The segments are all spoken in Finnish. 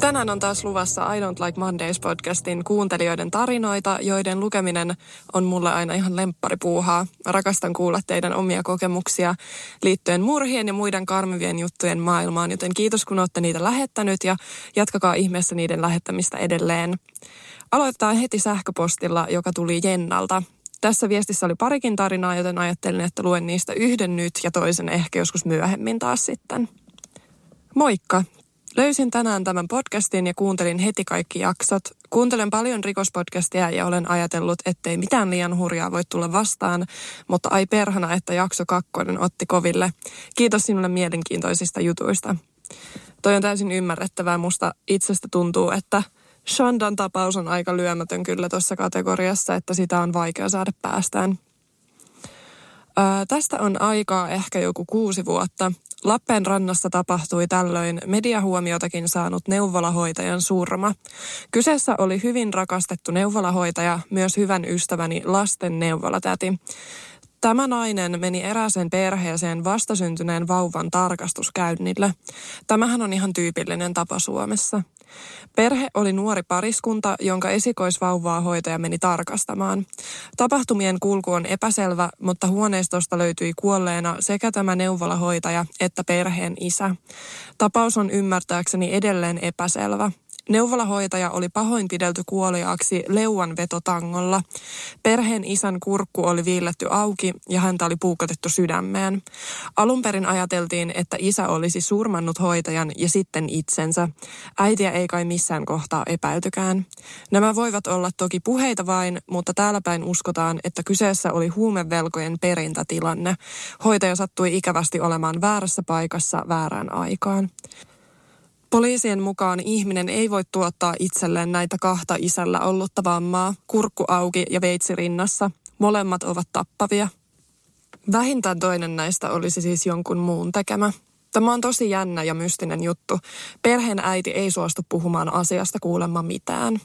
Tänään on taas luvassa I Don't Like Mondays podcastin kuuntelijoiden tarinoita, joiden lukeminen on mulle aina ihan lempparipuuhaa. Rakastan kuulla teidän omia kokemuksia liittyen murhien ja muiden karmivien juttujen maailmaan, joten kiitos kun olette niitä lähettänyt ja jatkakaa ihmeessä niiden lähettämistä edelleen. Aloitetaan heti sähköpostilla, joka tuli Jennalta. Tässä viestissä oli parikin tarinaa, joten ajattelin, että luen niistä yhden nyt ja toisen ehkä joskus myöhemmin taas sitten. Moikka! Löysin tänään tämän podcastin ja kuuntelin heti kaikki jaksot. Kuuntelen paljon rikospodcastia ja olen ajatellut, ettei mitään liian hurjaa voi tulla vastaan, mutta ai perhana, että jakso kakkonen otti koville. Kiitos sinulle mielenkiintoisista jutuista. Toi on täysin ymmärrettävää. Musta itsestä tuntuu, että Shandan tapaus on aika lyömätön kyllä tuossa kategoriassa, että sitä on vaikea saada päästään. Öö, tästä on aikaa ehkä joku kuusi vuotta. Lappeenrannassa tapahtui tällöin mediahuomiotakin saanut neuvolahoitajan surma. Kyseessä oli hyvin rakastettu neuvolahoitaja, myös hyvän ystäväni lasten neuvolatäti. Tämä nainen meni erääseen perheeseen vastasyntyneen vauvan tarkastuskäynnille. Tämähän on ihan tyypillinen tapa Suomessa. Perhe oli nuori pariskunta, jonka esikoisvauvaa hoitaja meni tarkastamaan. Tapahtumien kulku on epäselvä, mutta huoneistosta löytyi kuolleena sekä tämä neuvolahoitaja että perheen isä. Tapaus on ymmärtääkseni edelleen epäselvä. Neuvolahoitaja oli pahoinpidelty kuoliaaksi vetotangolla. Perheen isän kurkku oli viilletty auki ja häntä oli puukotettu sydämeen. Alun perin ajateltiin, että isä olisi surmannut hoitajan ja sitten itsensä. Äitiä ei kai missään kohtaa epäiltykään. Nämä voivat olla toki puheita vain, mutta täällä päin uskotaan, että kyseessä oli huumevelkojen perintätilanne. Hoitaja sattui ikävästi olemaan väärässä paikassa väärään aikaan. Poliisien mukaan ihminen ei voi tuottaa itselleen näitä kahta isällä ollutta vammaa, kurkku auki ja veitsi rinnassa. Molemmat ovat tappavia. Vähintään toinen näistä olisi siis jonkun muun tekemä. Tämä on tosi jännä ja mystinen juttu. Perheen äiti ei suostu puhumaan asiasta kuulemma mitään.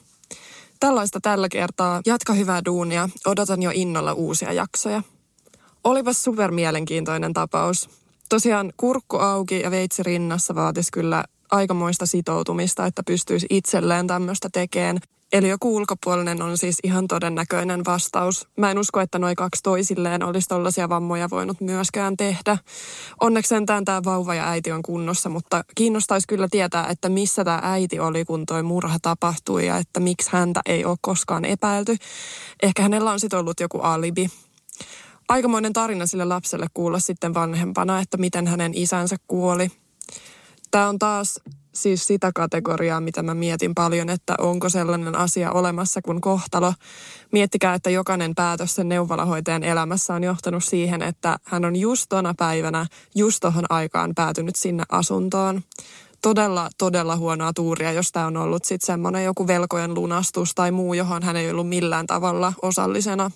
Tällaista tällä kertaa. Jatka hyvää duunia. Odotan jo innolla uusia jaksoja. Olipas super mielenkiintoinen tapaus. Tosiaan kurkku auki ja veitsi rinnassa vaatisi kyllä aikamoista sitoutumista, että pystyisi itselleen tämmöistä tekemään. Eli joku ulkopuolinen on siis ihan todennäköinen vastaus. Mä en usko, että noin kaksi toisilleen olisi tollaisia vammoja voinut myöskään tehdä. Onneksi sentään tämä vauva ja äiti on kunnossa, mutta kiinnostaisi kyllä tietää, että missä tämä äiti oli, kun toi murha tapahtui ja että miksi häntä ei ole koskaan epäilty. Ehkä hänellä on sitten ollut joku alibi. Aikamoinen tarina sille lapselle kuulla sitten vanhempana, että miten hänen isänsä kuoli – Tämä on taas siis sitä kategoriaa, mitä mä mietin paljon, että onko sellainen asia olemassa kuin kohtalo. Miettikää, että jokainen päätös sen neuvolahoitajan elämässä on johtanut siihen, että hän on just tona päivänä, just tohon aikaan päätynyt sinne asuntoon. Todella, todella huonoa tuuria, jos tämä on ollut sitten semmoinen joku velkojen lunastus tai muu, johon hän ei ollut millään tavalla osallisena.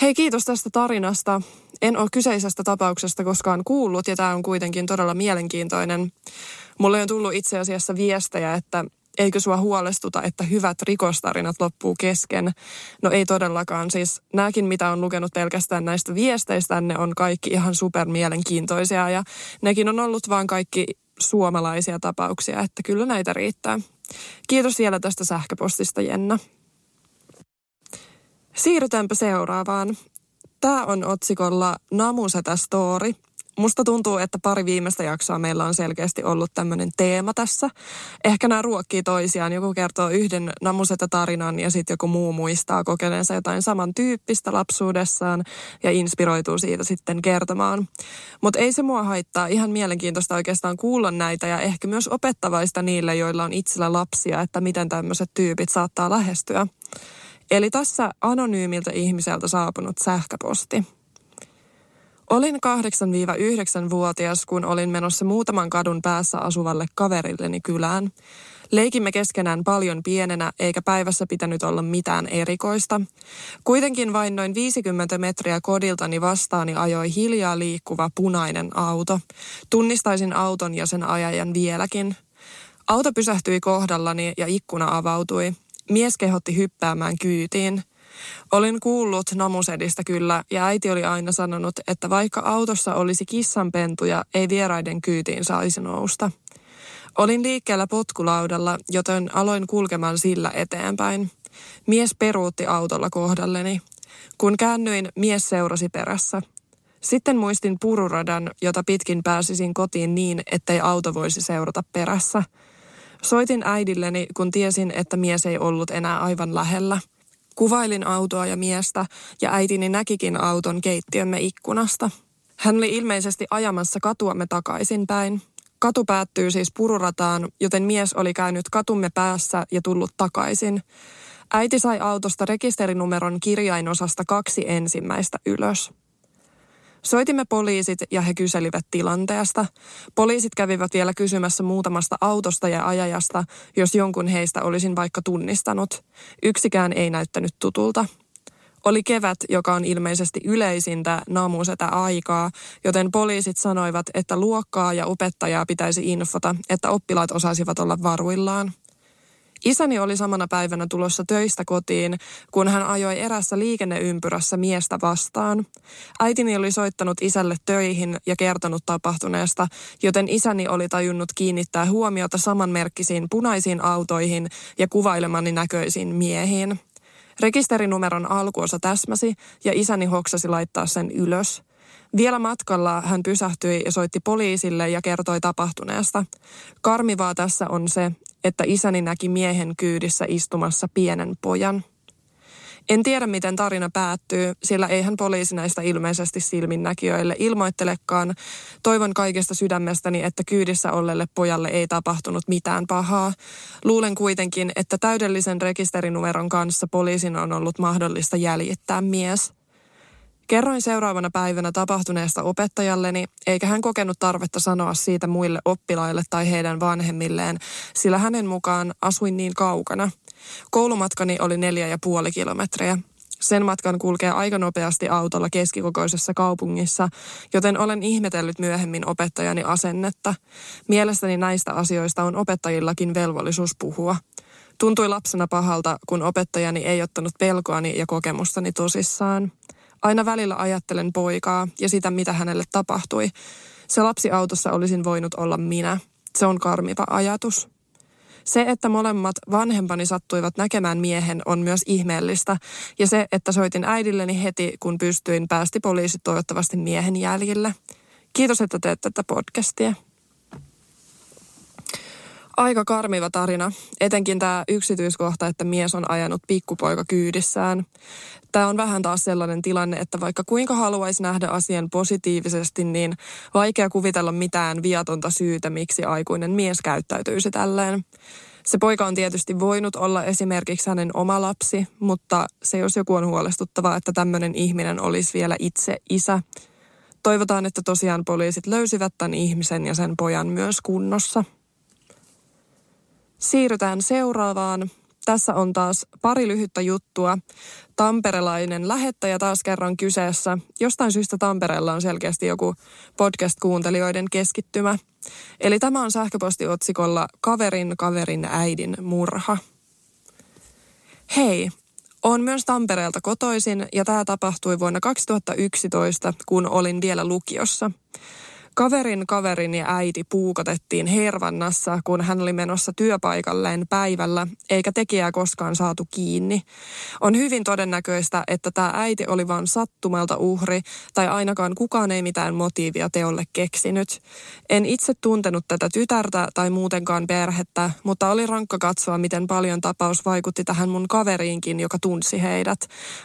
Hei, kiitos tästä tarinasta. En ole kyseisestä tapauksesta koskaan kuullut ja tämä on kuitenkin todella mielenkiintoinen. Mulle on tullut itse asiassa viestejä, että eikö sua huolestuta, että hyvät rikostarinat loppuu kesken? No ei todellakaan. Siis nämäkin, mitä on lukenut pelkästään näistä viesteistä, ne on kaikki ihan super mielenkiintoisia ja nekin on ollut vaan kaikki suomalaisia tapauksia, että kyllä näitä riittää. Kiitos vielä tästä sähköpostista, Jenna. Siirrytäänpä seuraavaan. Tämä on otsikolla Namusetä Story. Musta tuntuu, että pari viimeistä jaksoa meillä on selkeästi ollut tämmöinen teema tässä. Ehkä nämä ruokkii toisiaan. Joku kertoo yhden namusetä tarinan ja sitten joku muu muistaa kokeneensa jotain samantyyppistä lapsuudessaan ja inspiroituu siitä sitten kertomaan. Mutta ei se mua haittaa. Ihan mielenkiintoista oikeastaan kuulla näitä ja ehkä myös opettavaista niille, joilla on itsellä lapsia, että miten tämmöiset tyypit saattaa lähestyä. Eli tässä anonyymiltä ihmiseltä saapunut sähköposti. Olin 8-9-vuotias, kun olin menossa muutaman kadun päässä asuvalle kaverilleni kylään. Leikimme keskenään paljon pienenä, eikä päivässä pitänyt olla mitään erikoista. Kuitenkin vain noin 50 metriä kodiltani vastaani ajoi hiljaa liikkuva punainen auto. Tunnistaisin auton ja sen ajajan vieläkin. Auto pysähtyi kohdallani ja ikkuna avautui. Mies kehotti hyppäämään kyytiin. Olin kuullut namusedistä kyllä ja äiti oli aina sanonut, että vaikka autossa olisi kissanpentuja, ei vieraiden kyytiin saisi nousta. Olin liikkeellä potkulaudalla, joten aloin kulkemaan sillä eteenpäin. Mies peruutti autolla kohdalleni. Kun käännyin, mies seurasi perässä. Sitten muistin pururadan, jota pitkin pääsisin kotiin niin, ettei auto voisi seurata perässä. Soitin äidilleni, kun tiesin, että mies ei ollut enää aivan lähellä. Kuvailin autoa ja miestä, ja äitini näkikin auton keittiömme ikkunasta. Hän oli ilmeisesti ajamassa katuamme takaisinpäin. Katu päättyy siis pururataan, joten mies oli käynyt katumme päässä ja tullut takaisin. Äiti sai autosta rekisterinumeron kirjainosasta kaksi ensimmäistä ylös. Soitimme poliisit ja he kyselivät tilanteesta. Poliisit kävivät vielä kysymässä muutamasta autosta ja ajajasta, jos jonkun heistä olisin vaikka tunnistanut. Yksikään ei näyttänyt tutulta. Oli kevät, joka on ilmeisesti yleisintä naamuusetä aikaa, joten poliisit sanoivat, että luokkaa ja opettajaa pitäisi infota, että oppilaat osaisivat olla varuillaan. Isäni oli samana päivänä tulossa töistä kotiin, kun hän ajoi erässä liikenneympyrässä miestä vastaan. Äitini oli soittanut isälle töihin ja kertonut tapahtuneesta, joten isäni oli tajunnut kiinnittää huomiota samanmerkkisiin punaisiin autoihin ja kuvailemani näköisiin miehiin. Rekisterinumeron alkuosa täsmäsi ja isäni hoksasi laittaa sen ylös. Vielä matkalla hän pysähtyi ja soitti poliisille ja kertoi tapahtuneesta. Karmivaa tässä on se, että isäni näki miehen kyydissä istumassa pienen pojan. En tiedä, miten tarina päättyy, sillä eihän poliisi näistä ilmeisesti silminnäkijöille ilmoittelekaan. Toivon kaikesta sydämestäni, että kyydissä ollelle pojalle ei tapahtunut mitään pahaa. Luulen kuitenkin, että täydellisen rekisterinumeron kanssa poliisin on ollut mahdollista jäljittää mies – Kerroin seuraavana päivänä tapahtuneesta opettajalleni, eikä hän kokenut tarvetta sanoa siitä muille oppilaille tai heidän vanhemmilleen, sillä hänen mukaan asuin niin kaukana. Koulumatkani oli neljä ja puoli kilometriä. Sen matkan kulkee aika nopeasti autolla keskikokoisessa kaupungissa, joten olen ihmetellyt myöhemmin opettajani asennetta. Mielestäni näistä asioista on opettajillakin velvollisuus puhua. Tuntui lapsena pahalta, kun opettajani ei ottanut pelkoani ja kokemustani tosissaan. Aina välillä ajattelen poikaa ja sitä, mitä hänelle tapahtui. Se lapsi autossa olisin voinut olla minä. Se on karmiva ajatus. Se, että molemmat vanhempani sattuivat näkemään miehen, on myös ihmeellistä. Ja se, että soitin äidilleni heti, kun pystyin, päästi poliisit toivottavasti miehen jäljille. Kiitos, että teet tätä podcastia. Aika karmiva tarina, etenkin tämä yksityiskohta, että mies on ajanut pikkupoika kyydissään. Tämä on vähän taas sellainen tilanne, että vaikka kuinka haluaisi nähdä asian positiivisesti, niin vaikea kuvitella mitään viatonta syytä, miksi aikuinen mies käyttäytyisi tälleen. Se poika on tietysti voinut olla esimerkiksi hänen oma lapsi, mutta se jos joku on huolestuttavaa, että tämmöinen ihminen olisi vielä itse isä. Toivotaan, että tosiaan poliisit löysivät tämän ihmisen ja sen pojan myös kunnossa. Siirrytään seuraavaan. Tässä on taas pari lyhyttä juttua. Tamperelainen lähettäjä taas kerran kyseessä. Jostain syystä Tampereella on selkeästi joku podcast-kuuntelijoiden keskittymä. Eli tämä on sähköpostiotsikolla Kaverin kaverin äidin murha. Hei, olen myös Tampereelta kotoisin ja tämä tapahtui vuonna 2011, kun olin vielä lukiossa. Kaverin kaverin ja äiti puukotettiin Hervannassa, kun hän oli menossa työpaikalleen päivällä, eikä tekijää koskaan saatu kiinni. On hyvin todennäköistä, että tämä äiti oli vain sattumalta uhri, tai ainakaan kukaan ei mitään motiivia teolle keksinyt. En itse tuntenut tätä tytärtä tai muutenkaan perhettä, mutta oli rankka katsoa, miten paljon tapaus vaikutti tähän mun kaveriinkin, joka tunsi heidät.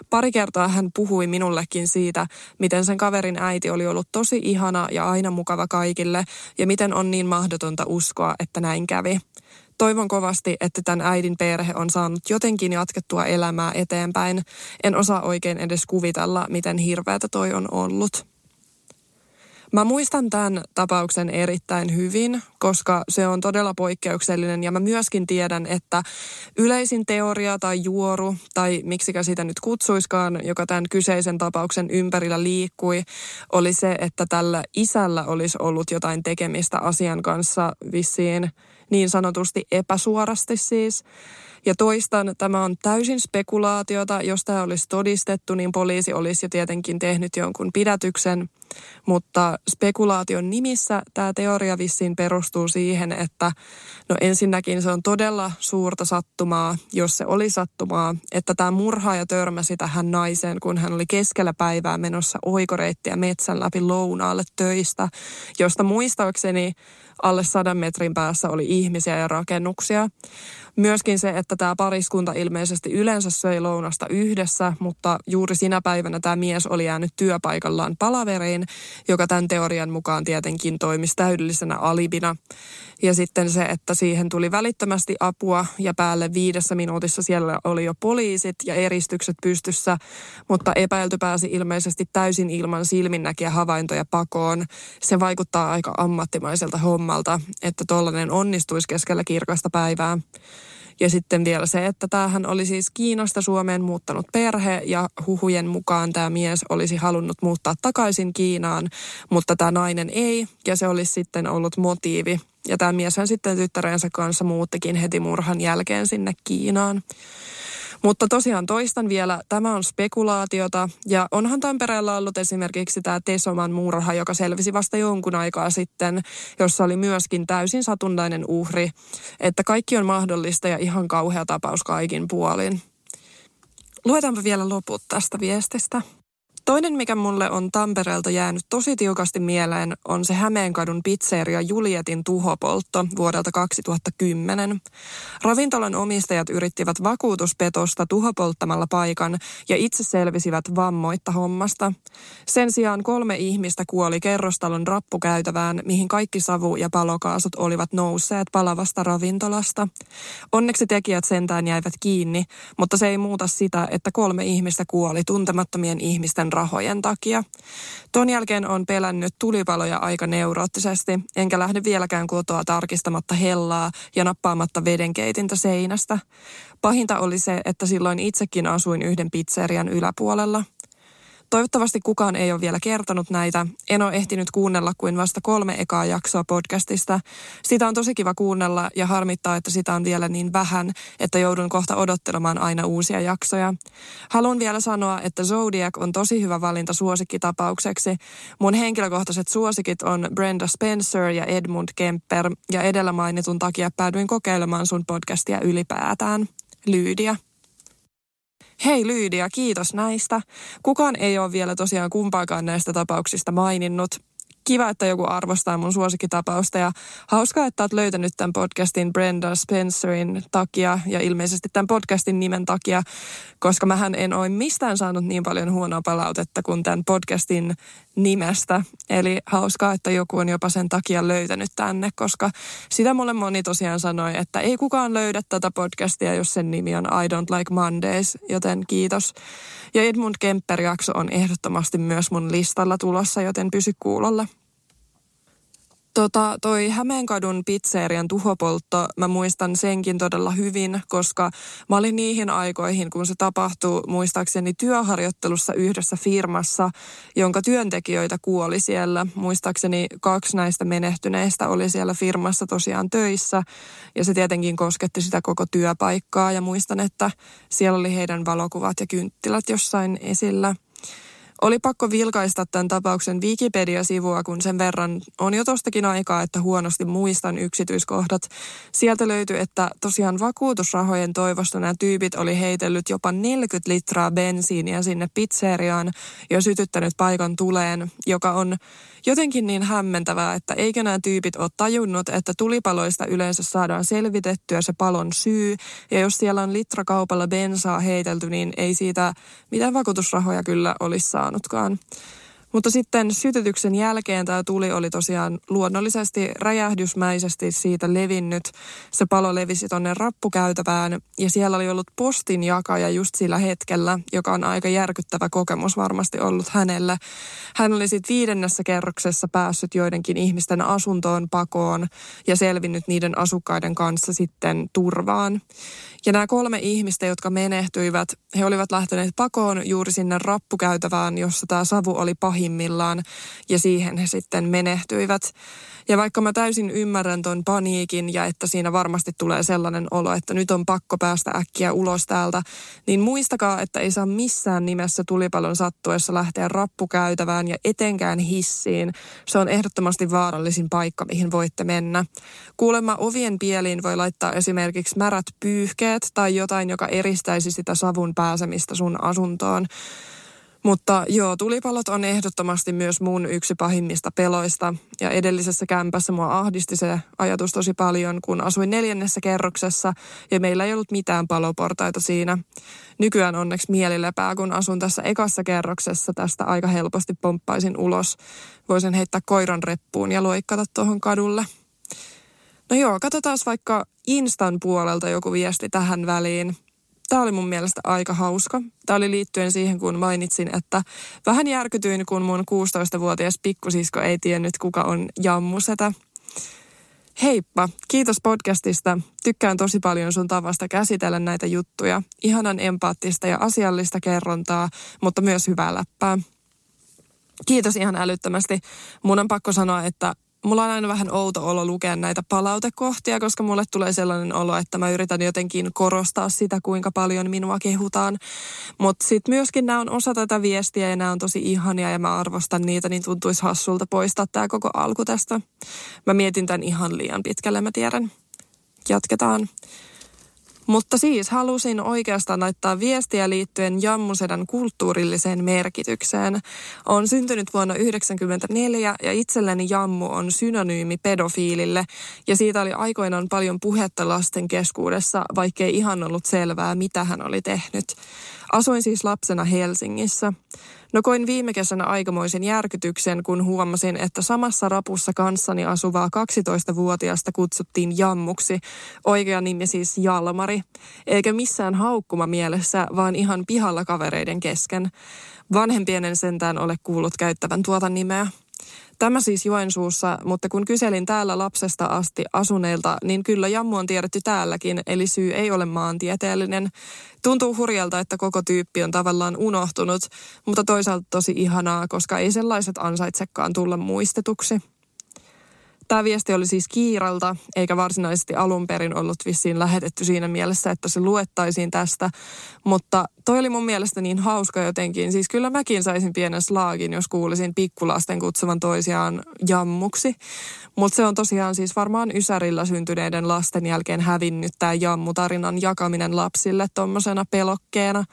Pari kertaa hän puhui minullekin siitä, miten sen kaverin äiti oli ollut tosi ihana ja aina mukava kaikille ja miten on niin mahdotonta uskoa, että näin kävi. Toivon kovasti, että tämän äidin perhe on saanut jotenkin jatkettua elämää eteenpäin. En osaa oikein edes kuvitella, miten hirveätä toi on ollut. Mä muistan tämän tapauksen erittäin hyvin, koska se on todella poikkeuksellinen ja mä myöskin tiedän, että yleisin teoria tai juoru tai miksikä sitä nyt kutsuiskaan, joka tämän kyseisen tapauksen ympärillä liikkui, oli se, että tällä isällä olisi ollut jotain tekemistä asian kanssa vissiin niin sanotusti epäsuorasti siis. Ja toistan, tämä on täysin spekulaatiota. Jos tämä olisi todistettu, niin poliisi olisi jo tietenkin tehnyt jonkun pidätyksen. Mutta spekulaation nimissä tämä teoria vissiin perustuu siihen, että no ensinnäkin se on todella suurta sattumaa, jos se oli sattumaa, että tämä murhaaja törmäsi tähän naiseen, kun hän oli keskellä päivää menossa oikoreittiä metsän läpi lounaalle töistä, josta muistaakseni alle sadan metrin päässä oli ihmisiä ja rakennuksia. Myöskin se, että tämä pariskunta ilmeisesti yleensä söi lounasta yhdessä, mutta juuri sinä päivänä tämä mies oli jäänyt työpaikallaan palaveriin, joka tämän teorian mukaan tietenkin toimisi täydellisenä alibina. Ja sitten se, että siihen tuli välittömästi apua ja päälle viidessä minuutissa siellä oli jo poliisit ja eristykset pystyssä, mutta epäilty pääsi ilmeisesti täysin ilman silminnäkiä havaintoja pakoon. Se vaikuttaa aika ammattimaiselta hommalta, että tollainen onnistuisi keskellä kirkasta päivää. Ja sitten vielä se, että tämähän oli siis Kiinasta Suomeen muuttanut perhe ja huhujen mukaan tämä mies olisi halunnut muuttaa takaisin Kiinaan, mutta tämä nainen ei ja se olisi sitten ollut motiivi. Ja tämä hän sitten tyttärensä kanssa muuttikin heti murhan jälkeen sinne Kiinaan. Mutta tosiaan toistan vielä, tämä on spekulaatiota ja onhan Tampereella ollut esimerkiksi tämä Tesoman murha, joka selvisi vasta jonkun aikaa sitten, jossa oli myöskin täysin satunnainen uhri, että kaikki on mahdollista ja ihan kauhea tapaus kaikin puolin. Luetaanpa vielä loput tästä viestistä. Toinen, mikä mulle on Tampereelta jäänyt tosi tiukasti mieleen, on se Hämeenkadun pizzeria Julietin tuhopoltto vuodelta 2010. Ravintolan omistajat yrittivät vakuutuspetosta tuhopolttamalla paikan ja itse selvisivät vammoitta hommasta. Sen sijaan kolme ihmistä kuoli kerrostalon rappukäytävään, mihin kaikki savu- ja palokaasut olivat nousseet palavasta ravintolasta. Onneksi tekijät sentään jäivät kiinni, mutta se ei muuta sitä, että kolme ihmistä kuoli tuntemattomien ihmisten rahojen takia. Ton jälkeen on pelännyt tulipaloja aika neuroottisesti, enkä lähde vieläkään kotoa tarkistamatta hellaa ja nappaamatta vedenkeitintä seinästä. Pahinta oli se, että silloin itsekin asuin yhden pizzerian yläpuolella. Toivottavasti kukaan ei ole vielä kertonut näitä. En ole ehtinyt kuunnella kuin vasta kolme ekaa jaksoa podcastista. Sitä on tosi kiva kuunnella ja harmittaa, että sitä on vielä niin vähän, että joudun kohta odottelemaan aina uusia jaksoja. Haluan vielä sanoa, että Zodiac on tosi hyvä valinta suosikkitapaukseksi. Mun henkilökohtaiset suosikit on Brenda Spencer ja Edmund Kemper ja edellä mainitun takia päädyin kokeilemaan sun podcastia ylipäätään. Lyydia. Hei Lyydia, kiitos näistä. Kukaan ei ole vielä tosiaan kumpaakaan näistä tapauksista maininnut kiva, että joku arvostaa mun suosikkitapausta ja hauskaa, että oot löytänyt tämän podcastin Brenda Spencerin takia ja ilmeisesti tämän podcastin nimen takia, koska mähän en ole mistään saanut niin paljon huonoa palautetta kuin tämän podcastin nimestä. Eli hauskaa, että joku on jopa sen takia löytänyt tänne, koska sitä mulle moni tosiaan sanoi, että ei kukaan löydä tätä podcastia, jos sen nimi on I Don't Like Mondays, joten kiitos. Ja Edmund Kemper-jakso on ehdottomasti myös mun listalla tulossa, joten pysy kuulolla. Tota, toi Hämeenkadun pizzerian tuhopoltto, mä muistan senkin todella hyvin, koska mä olin niihin aikoihin, kun se tapahtui muistaakseni työharjoittelussa yhdessä firmassa, jonka työntekijöitä kuoli siellä. Muistaakseni kaksi näistä menehtyneistä oli siellä firmassa tosiaan töissä ja se tietenkin kosketti sitä koko työpaikkaa ja muistan, että siellä oli heidän valokuvat ja kynttilät jossain esillä. Oli pakko vilkaista tämän tapauksen Wikipedia-sivua, kun sen verran on jo tostakin aikaa, että huonosti muistan yksityiskohdat. Sieltä löytyi, että tosiaan vakuutusrahojen toivosta nämä tyypit oli heitellyt jopa 40 litraa bensiiniä sinne pizzeriaan ja sytyttänyt paikan tuleen, joka on jotenkin niin hämmentävää, että eikö nämä tyypit ole tajunnut, että tulipaloista yleensä saadaan selvitettyä se palon syy. Ja jos siellä on litrakaupalla bensaa heitelty, niin ei siitä mitään vakuutusrahoja kyllä olisi saanutkaan. Mutta sitten sytytyksen jälkeen tämä tuli oli tosiaan luonnollisesti räjähdysmäisesti siitä levinnyt. Se palo levisi tonne rappukäytävään ja siellä oli ollut postin jakaja just sillä hetkellä, joka on aika järkyttävä kokemus varmasti ollut hänelle. Hän oli sitten viidennessä kerroksessa päässyt joidenkin ihmisten asuntoon pakoon ja selvinnyt niiden asukkaiden kanssa sitten turvaan. Ja nämä kolme ihmistä, jotka menehtyivät, he olivat lähteneet pakoon juuri sinne rappukäytävään, jossa tämä savu oli pahimmillaan, ja siihen he sitten menehtyivät. Ja vaikka mä täysin ymmärrän ton paniikin ja että siinä varmasti tulee sellainen olo, että nyt on pakko päästä äkkiä ulos täältä, niin muistakaa, että ei saa missään nimessä tulipalon sattuessa lähteä rappukäytävään ja etenkään hissiin. Se on ehdottomasti vaarallisin paikka, mihin voitte mennä. Kuulemma ovien pieliin voi laittaa esimerkiksi märät pyyhkeet tai jotain, joka eristäisi sitä savun pääsemistä sun asuntoon. Mutta joo, tulipalot on ehdottomasti myös mun yksi pahimmista peloista. Ja edellisessä kämpässä mua ahdisti se ajatus tosi paljon, kun asuin neljännessä kerroksessa ja meillä ei ollut mitään paloportaita siinä. Nykyään onneksi mielilepää, kun asun tässä ekassa kerroksessa, tästä aika helposti pomppaisin ulos. Voisin heittää koiran reppuun ja loikkata tuohon kadulle. No joo, katsotaan vaikka Instan puolelta joku viesti tähän väliin tämä oli mun mielestä aika hauska. Tämä oli liittyen siihen, kun mainitsin, että vähän järkytyin, kun mun 16-vuotias pikkusisko ei tiennyt, kuka on jammusetä. Heippa, kiitos podcastista. Tykkään tosi paljon sun tavasta käsitellä näitä juttuja. Ihanan empaattista ja asiallista kerrontaa, mutta myös hyvää läppää. Kiitos ihan älyttömästi. Mun on pakko sanoa, että mulla on aina vähän outo olo lukea näitä palautekohtia, koska mulle tulee sellainen olo, että mä yritän jotenkin korostaa sitä, kuinka paljon minua kehutaan. Mutta sitten myöskin nämä on osa tätä viestiä ja nämä on tosi ihania ja mä arvostan niitä, niin tuntuisi hassulta poistaa tämä koko alku tästä. Mä mietin tämän ihan liian pitkälle, mä tiedän. Jatketaan. Mutta siis halusin oikeastaan laittaa viestiä liittyen Jammusedan kulttuurilliseen merkitykseen. On syntynyt vuonna 1994 ja itselleni Jammu on synonyymi pedofiilille ja siitä oli aikoinaan paljon puhetta lasten keskuudessa, vaikkei ihan ollut selvää, mitä hän oli tehnyt. Asuin siis lapsena Helsingissä. No koin viime kesänä aikamoisen järkytyksen, kun huomasin, että samassa rapussa kanssani asuvaa 12-vuotiaasta kutsuttiin Jammuksi. Oikea nimi siis Jalmari. Eikä missään haukkuma mielessä, vaan ihan pihalla kavereiden kesken. Vanhempien en sentään ole kuullut käyttävän tuota nimeä. Tämä siis Joensuussa, mutta kun kyselin täällä lapsesta asti asuneilta, niin kyllä jammu on tiedetty täälläkin, eli syy ei ole maantieteellinen. Tuntuu hurjalta, että koko tyyppi on tavallaan unohtunut, mutta toisaalta tosi ihanaa, koska ei sellaiset ansaitsekaan tulla muistetuksi. Tämä viesti oli siis Kiiralta, eikä varsinaisesti alun perin ollut vissiin lähetetty siinä mielessä, että se luettaisiin tästä. Mutta toi oli mun mielestä niin hauska jotenkin. Siis kyllä mäkin saisin pienen slaagin, jos kuulisin pikkulasten kutsuvan toisiaan jammuksi. Mutta se on tosiaan siis varmaan Ysärillä syntyneiden lasten jälkeen hävinnyt tämä jammutarinan jakaminen lapsille tuommoisena pelokkeena.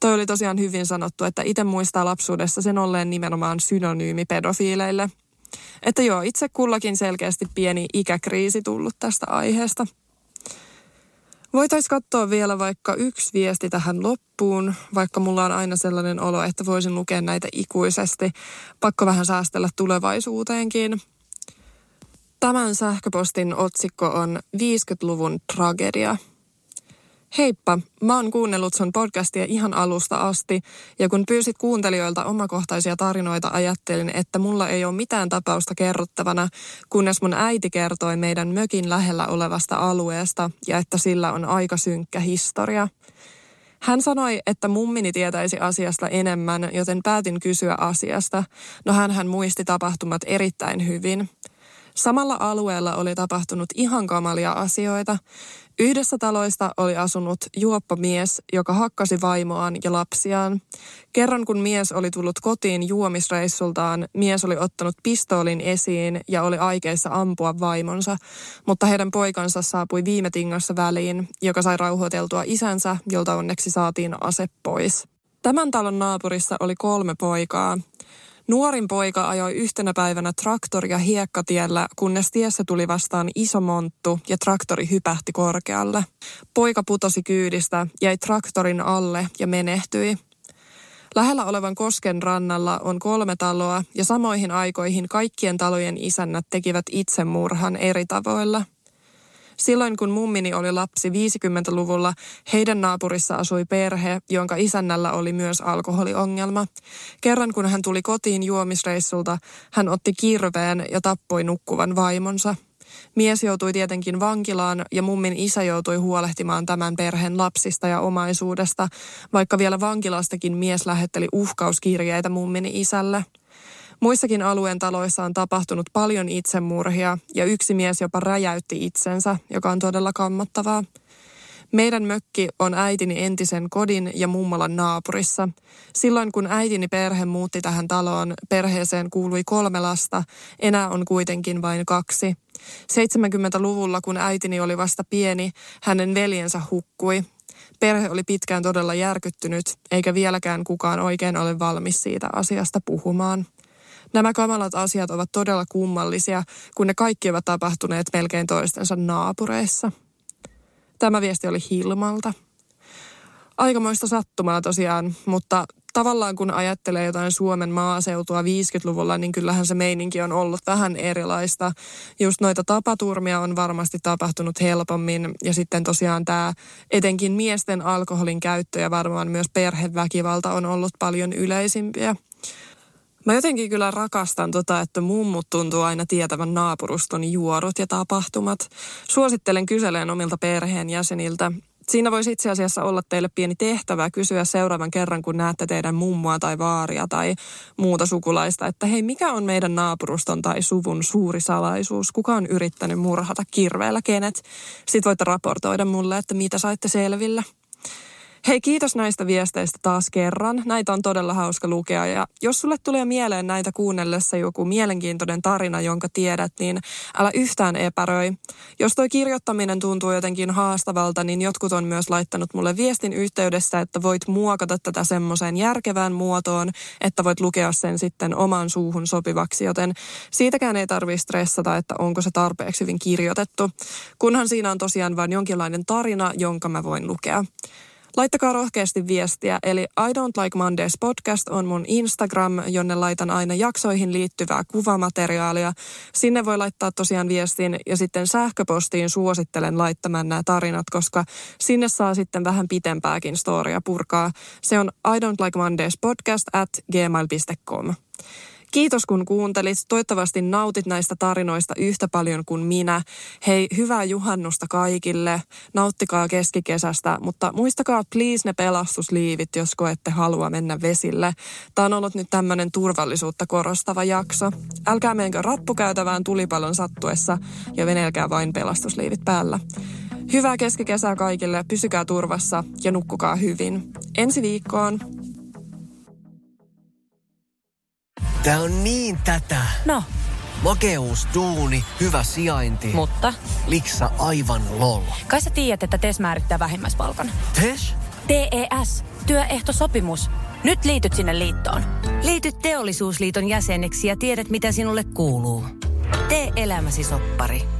Toi oli tosiaan hyvin sanottu, että itse muistaa lapsuudessa sen olleen nimenomaan synonyymi pedofiileille – että joo, itse kullakin selkeästi pieni ikäkriisi tullut tästä aiheesta. Voitaisiin katsoa vielä vaikka yksi viesti tähän loppuun, vaikka mulla on aina sellainen olo, että voisin lukea näitä ikuisesti. Pakko vähän säästellä tulevaisuuteenkin. Tämän sähköpostin otsikko on 50-luvun tragedia – Heippa, mä oon kuunnellut sun podcastia ihan alusta asti ja kun pyysit kuuntelijoilta omakohtaisia tarinoita, ajattelin, että mulla ei ole mitään tapausta kerrottavana, kunnes mun äiti kertoi meidän mökin lähellä olevasta alueesta ja että sillä on aika synkkä historia. Hän sanoi, että mummini tietäisi asiasta enemmän, joten päätin kysyä asiasta. No hän muisti tapahtumat erittäin hyvin. Samalla alueella oli tapahtunut ihan kamalia asioita. Yhdessä taloista oli asunut juoppamies, joka hakkasi vaimoaan ja lapsiaan. Kerran kun mies oli tullut kotiin juomisreissultaan, mies oli ottanut pistoolin esiin ja oli aikeissa ampua vaimonsa, mutta heidän poikansa saapui viime tingassa väliin, joka sai rauhoiteltua isänsä, jolta onneksi saatiin ase pois. Tämän talon naapurissa oli kolme poikaa. Nuorin poika ajoi yhtenä päivänä traktoria hiekkatiellä, kunnes tiessä tuli vastaan iso monttu ja traktori hypähti korkealle. Poika putosi kyydistä, jäi traktorin alle ja menehtyi. Lähellä olevan kosken rannalla on kolme taloa ja samoihin aikoihin kaikkien talojen isännät tekivät itsemurhan eri tavoilla – Silloin kun mummini oli lapsi 50-luvulla, heidän naapurissa asui perhe, jonka isännällä oli myös alkoholiongelma. Kerran kun hän tuli kotiin juomisreissulta, hän otti kirveen ja tappoi nukkuvan vaimonsa. Mies joutui tietenkin vankilaan ja mummin isä joutui huolehtimaan tämän perheen lapsista ja omaisuudesta, vaikka vielä vankilastakin mies lähetteli uhkauskirjeitä mummin isälle. Muissakin alueen taloissa on tapahtunut paljon itsemurhia ja yksi mies jopa räjäytti itsensä, joka on todella kammottavaa. Meidän mökki on äitini entisen kodin ja mummolan naapurissa. Silloin kun äitini perhe muutti tähän taloon, perheeseen kuului kolme lasta, enää on kuitenkin vain kaksi. 70-luvulla, kun äitini oli vasta pieni, hänen veljensä hukkui. Perhe oli pitkään todella järkyttynyt, eikä vieläkään kukaan oikein ole valmis siitä asiasta puhumaan. Nämä kamalat asiat ovat todella kummallisia, kun ne kaikki ovat tapahtuneet melkein toistensa naapureissa. Tämä viesti oli Hilmalta. Aikamoista sattumaa tosiaan, mutta tavallaan kun ajattelee jotain Suomen maaseutua 50-luvulla, niin kyllähän se meininki on ollut vähän erilaista. Just noita tapaturmia on varmasti tapahtunut helpommin ja sitten tosiaan tämä etenkin miesten alkoholin käyttö ja varmaan myös perheväkivalta on ollut paljon yleisimpiä. Mä jotenkin kyllä rakastan tota, että mummut tuntuu aina tietävän naapuruston juorut ja tapahtumat. Suosittelen kyseleen omilta perheenjäseniltä. Siinä voisi itse asiassa olla teille pieni tehtävä kysyä seuraavan kerran, kun näette teidän mummua tai vaaria tai muuta sukulaista, että hei, mikä on meidän naapuruston tai suvun suuri salaisuus? Kuka on yrittänyt murhata kirveellä kenet? Sitten voitte raportoida mulle, että mitä saitte selville. Hei, kiitos näistä viesteistä taas kerran. Näitä on todella hauska lukea ja jos sulle tulee mieleen näitä kuunnellessa joku mielenkiintoinen tarina, jonka tiedät, niin älä yhtään epäröi. Jos toi kirjoittaminen tuntuu jotenkin haastavalta, niin jotkut on myös laittanut mulle viestin yhteydessä, että voit muokata tätä semmoiseen järkevään muotoon, että voit lukea sen sitten oman suuhun sopivaksi, joten siitäkään ei tarvitse stressata, että onko se tarpeeksi hyvin kirjoitettu, kunhan siinä on tosiaan vain jonkinlainen tarina, jonka mä voin lukea. Laittakaa rohkeasti viestiä, eli I Don't Like Mondays podcast on mun Instagram, jonne laitan aina jaksoihin liittyvää kuvamateriaalia. Sinne voi laittaa tosiaan viestin ja sitten sähköpostiin suosittelen laittamaan nämä tarinat, koska sinne saa sitten vähän pitempääkin storia purkaa. Se on I Don't Like Mondays podcast at gmail.com. Kiitos kun kuuntelit. Toivottavasti nautit näistä tarinoista yhtä paljon kuin minä. Hei, hyvää juhannusta kaikille. Nauttikaa keskikesästä, mutta muistakaa please ne pelastusliivit, jos koette halua mennä vesille. Tämä on ollut nyt tämmöinen turvallisuutta korostava jakso. Älkää menkö rappukäytävään tulipalon sattuessa ja venelkää vain pelastusliivit päällä. Hyvää keskikesää kaikille, pysykää turvassa ja nukkukaa hyvin. Ensi viikkoon. Tää on niin tätä. No, Makeus, duuni, hyvä sijainti. mutta Liksa aivan lol. kai sä tiedät, että TES määrittää vähimmäispalkan. Tes? TES, työehtosopimus. Nyt liityt sinne liittoon. Liity Teollisuusliiton jäseneksi ja tiedät, mitä sinulle kuuluu. Tee elämäsi soppari.